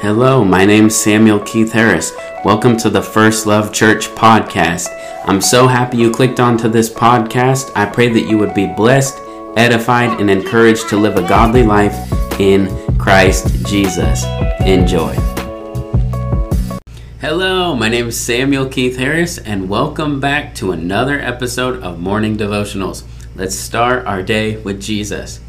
Hello, my name's Samuel Keith Harris. Welcome to the First Love Church podcast. I'm so happy you clicked onto this podcast. I pray that you would be blessed, edified, and encouraged to live a godly life in Christ Jesus. Enjoy. Hello, my name is Samuel Keith Harris, and welcome back to another episode of Morning Devotionals. Let's start our day with Jesus.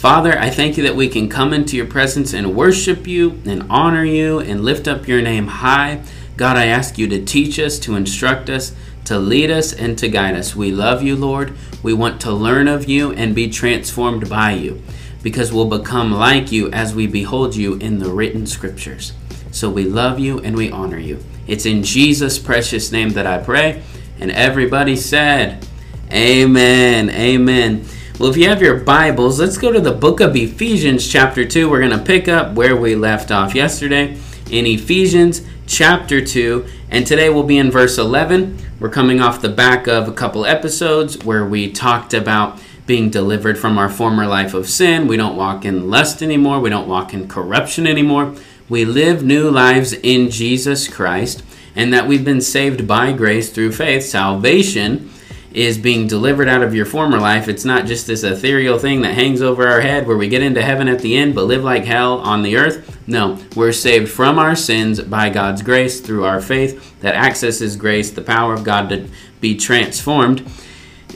Father, I thank you that we can come into your presence and worship you and honor you and lift up your name high. God, I ask you to teach us, to instruct us, to lead us, and to guide us. We love you, Lord. We want to learn of you and be transformed by you because we'll become like you as we behold you in the written scriptures. So we love you and we honor you. It's in Jesus' precious name that I pray. And everybody said, Amen. Amen. Well, if you have your Bibles, let's go to the book of Ephesians, chapter 2. We're going to pick up where we left off yesterday in Ephesians, chapter 2. And today we'll be in verse 11. We're coming off the back of a couple episodes where we talked about being delivered from our former life of sin. We don't walk in lust anymore, we don't walk in corruption anymore. We live new lives in Jesus Christ, and that we've been saved by grace through faith. Salvation is being delivered out of your former life. It's not just this ethereal thing that hangs over our head where we get into heaven at the end but live like hell on the earth. No, we're saved from our sins by God's grace through our faith that accesses grace, the power of God to be transformed.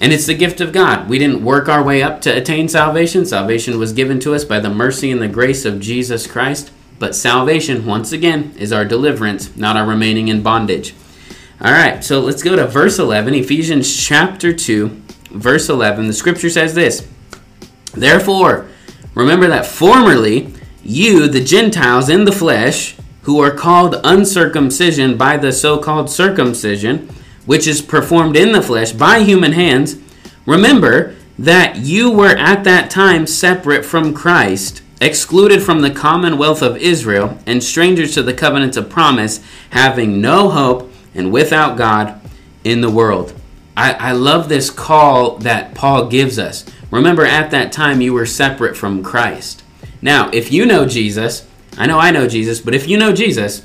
And it's the gift of God. We didn't work our way up to attain salvation. Salvation was given to us by the mercy and the grace of Jesus Christ. But salvation, once again, is our deliverance, not our remaining in bondage. All right, so let's go to verse 11, Ephesians chapter 2, verse 11. The scripture says this Therefore, remember that formerly you, the Gentiles in the flesh, who are called uncircumcision by the so called circumcision, which is performed in the flesh by human hands, remember that you were at that time separate from Christ, excluded from the commonwealth of Israel, and strangers to the covenants of promise, having no hope and without God in the world. I, I love this call that Paul gives us. Remember, at that time, you were separate from Christ. Now, if you know Jesus, I know I know Jesus, but if you know Jesus,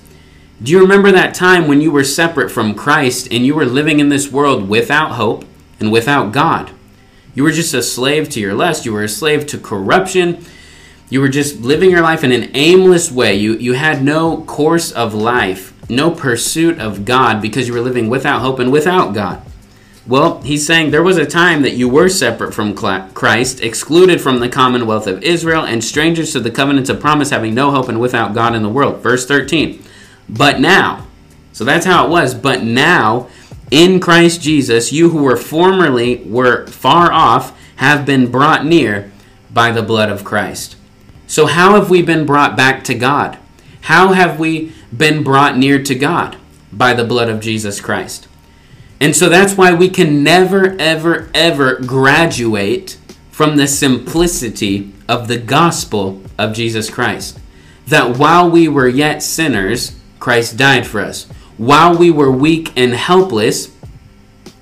do you remember that time when you were separate from Christ and you were living in this world without hope and without God? You were just a slave to your lust. You were a slave to corruption. You were just living your life in an aimless way. You, you had no course of life no pursuit of God because you were living without hope and without God. Well, he's saying there was a time that you were separate from Christ, excluded from the commonwealth of Israel, and strangers to the covenants of promise, having no hope and without God in the world. Verse 13. But now, so that's how it was, but now, in Christ Jesus, you who were formerly were far off have been brought near by the blood of Christ. So, how have we been brought back to God? How have we been brought near to God? By the blood of Jesus Christ. And so that's why we can never, ever, ever graduate from the simplicity of the gospel of Jesus Christ. That while we were yet sinners, Christ died for us. While we were weak and helpless,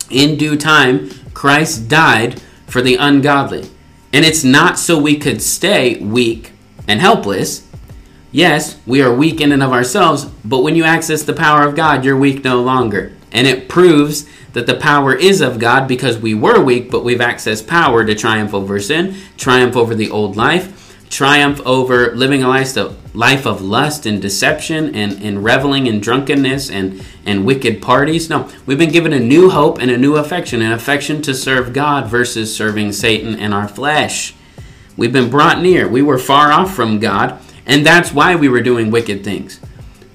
in due time, Christ died for the ungodly. And it's not so we could stay weak and helpless. Yes, we are weak in and of ourselves, but when you access the power of God, you're weak no longer. And it proves that the power is of God because we were weak, but we've accessed power to triumph over sin, triumph over the old life, triumph over living a life of, life of lust and deception and, and reveling in drunkenness and, and wicked parties. No, we've been given a new hope and a new affection, an affection to serve God versus serving Satan and our flesh. We've been brought near. We were far off from God and that's why we were doing wicked things.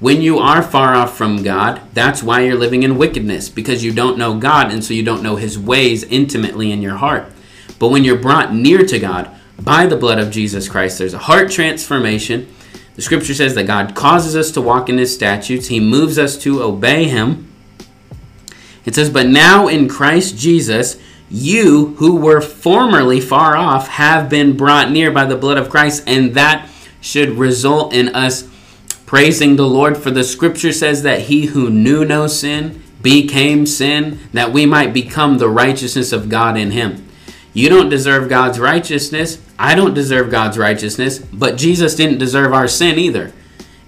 When you are far off from God, that's why you're living in wickedness, because you don't know God, and so you don't know His ways intimately in your heart. But when you're brought near to God by the blood of Jesus Christ, there's a heart transformation. The scripture says that God causes us to walk in His statutes, He moves us to obey Him. It says, But now in Christ Jesus, you who were formerly far off have been brought near by the blood of Christ, and that should result in us praising the Lord. For the scripture says that he who knew no sin became sin, that we might become the righteousness of God in him. You don't deserve God's righteousness. I don't deserve God's righteousness, but Jesus didn't deserve our sin either.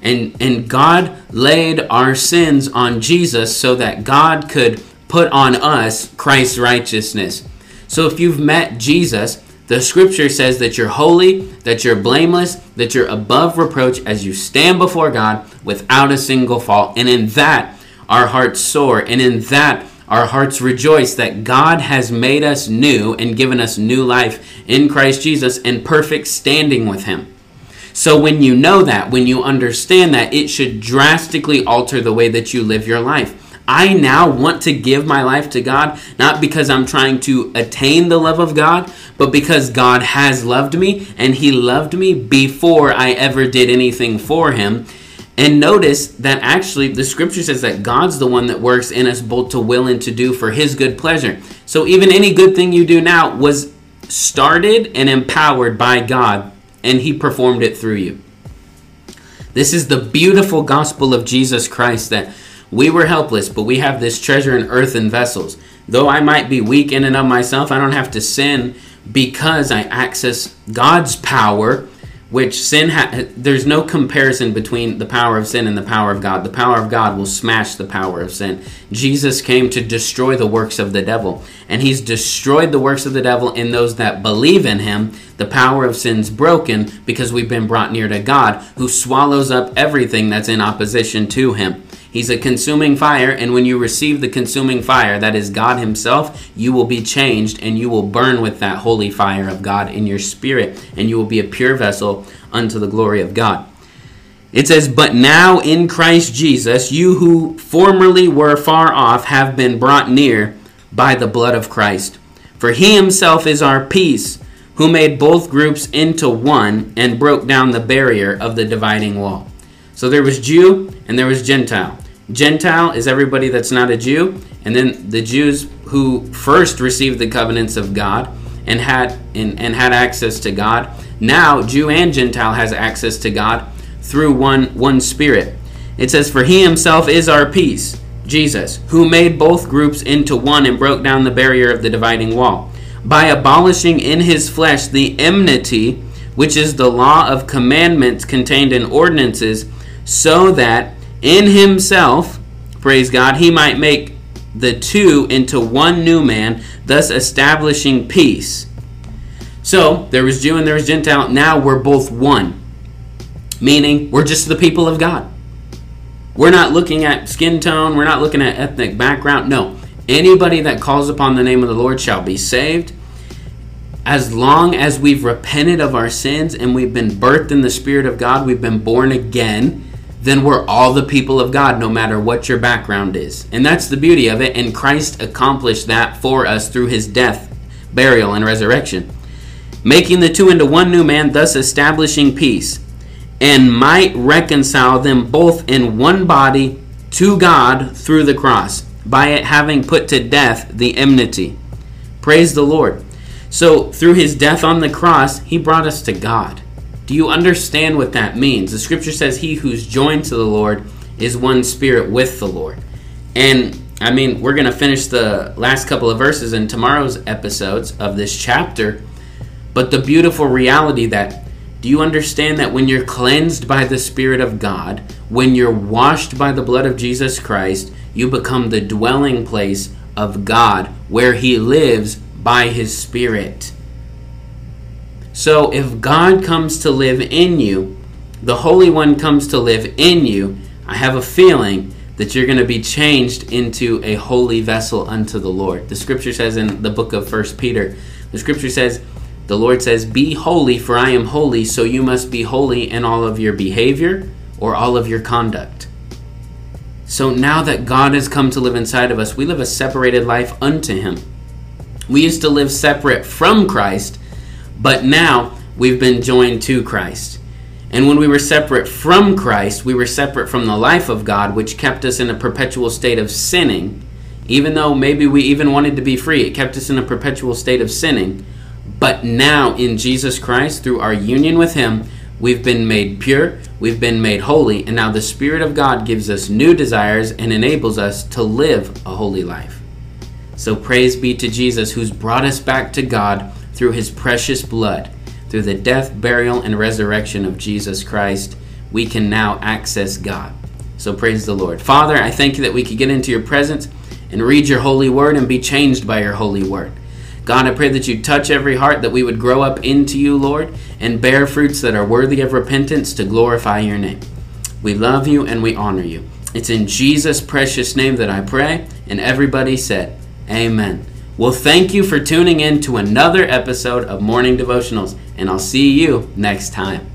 And and God laid our sins on Jesus so that God could put on us Christ's righteousness. So if you've met Jesus, the scripture says that you're holy, that you're blameless, that you're above reproach as you stand before God without a single fault. And in that, our hearts soar. And in that, our hearts rejoice that God has made us new and given us new life in Christ Jesus and perfect standing with Him. So when you know that, when you understand that, it should drastically alter the way that you live your life. I now want to give my life to God, not because I'm trying to attain the love of God, but because God has loved me and He loved me before I ever did anything for Him. And notice that actually the scripture says that God's the one that works in us both to will and to do for His good pleasure. So even any good thing you do now was started and empowered by God, and He performed it through you. This is the beautiful gospel of Jesus Christ that we were helpless, but we have this treasure in earthen vessels. Though I might be weak in and of myself, I don't have to sin because I access God's power, which sin ha- there's no comparison between the power of sin and the power of God. The power of God will smash the power of sin. Jesus came to destroy the works of the devil, and he's destroyed the works of the devil in those that believe in him. The power of sin's broken because we've been brought near to God, who swallows up everything that's in opposition to him. He's a consuming fire, and when you receive the consuming fire, that is God Himself, you will be changed and you will burn with that holy fire of God in your spirit, and you will be a pure vessel unto the glory of God. It says, But now in Christ Jesus, you who formerly were far off have been brought near by the blood of Christ. For He Himself is our peace, who made both groups into one and broke down the barrier of the dividing wall. So there was Jew and there was Gentile. Gentile is everybody that's not a Jew, and then the Jews who first received the covenants of God and had and, and had access to God. Now Jew and Gentile has access to God through one one spirit. It says, For he himself is our peace, Jesus, who made both groups into one and broke down the barrier of the dividing wall, by abolishing in his flesh the enmity, which is the law of commandments contained in ordinances, so that in himself, praise God, he might make the two into one new man, thus establishing peace. So there was Jew and there was Gentile. Now we're both one, meaning we're just the people of God. We're not looking at skin tone, we're not looking at ethnic background. No, anybody that calls upon the name of the Lord shall be saved. As long as we've repented of our sins and we've been birthed in the Spirit of God, we've been born again then we're all the people of God, no matter what your background is. And that's the beauty of it. And Christ accomplished that for us through his death, burial, and resurrection, making the two into one new man, thus establishing peace, and might reconcile them both in one body to God through the cross, by it having put to death the enmity. Praise the Lord. So, through his death on the cross, he brought us to God. Do you understand what that means? The scripture says, He who's joined to the Lord is one spirit with the Lord. And I mean, we're going to finish the last couple of verses in tomorrow's episodes of this chapter. But the beautiful reality that do you understand that when you're cleansed by the Spirit of God, when you're washed by the blood of Jesus Christ, you become the dwelling place of God where He lives by His Spirit. So if God comes to live in you, the Holy One comes to live in you, I have a feeling that you're going to be changed into a holy vessel unto the Lord. The scripture says in the book of First Peter, the scripture says, the Lord says, Be holy, for I am holy, so you must be holy in all of your behavior or all of your conduct. So now that God has come to live inside of us, we live a separated life unto Him. We used to live separate from Christ, but now we've been joined to Christ. And when we were separate from Christ, we were separate from the life of God, which kept us in a perpetual state of sinning. Even though maybe we even wanted to be free, it kept us in a perpetual state of sinning. But now, in Jesus Christ, through our union with Him, we've been made pure, we've been made holy, and now the Spirit of God gives us new desires and enables us to live a holy life. So praise be to Jesus, who's brought us back to God through his precious blood. Through the death, burial, and resurrection of Jesus Christ, we can now access God. So praise the Lord. Father, I thank you that we could get into your presence and read your holy word and be changed by your holy word. God, I pray that you touch every heart, that we would grow up into you, Lord, and bear fruits that are worthy of repentance to glorify your name. We love you and we honor you. It's in Jesus' precious name that I pray, and everybody said, Amen. Well, thank you for tuning in to another episode of Morning Devotionals, and I'll see you next time.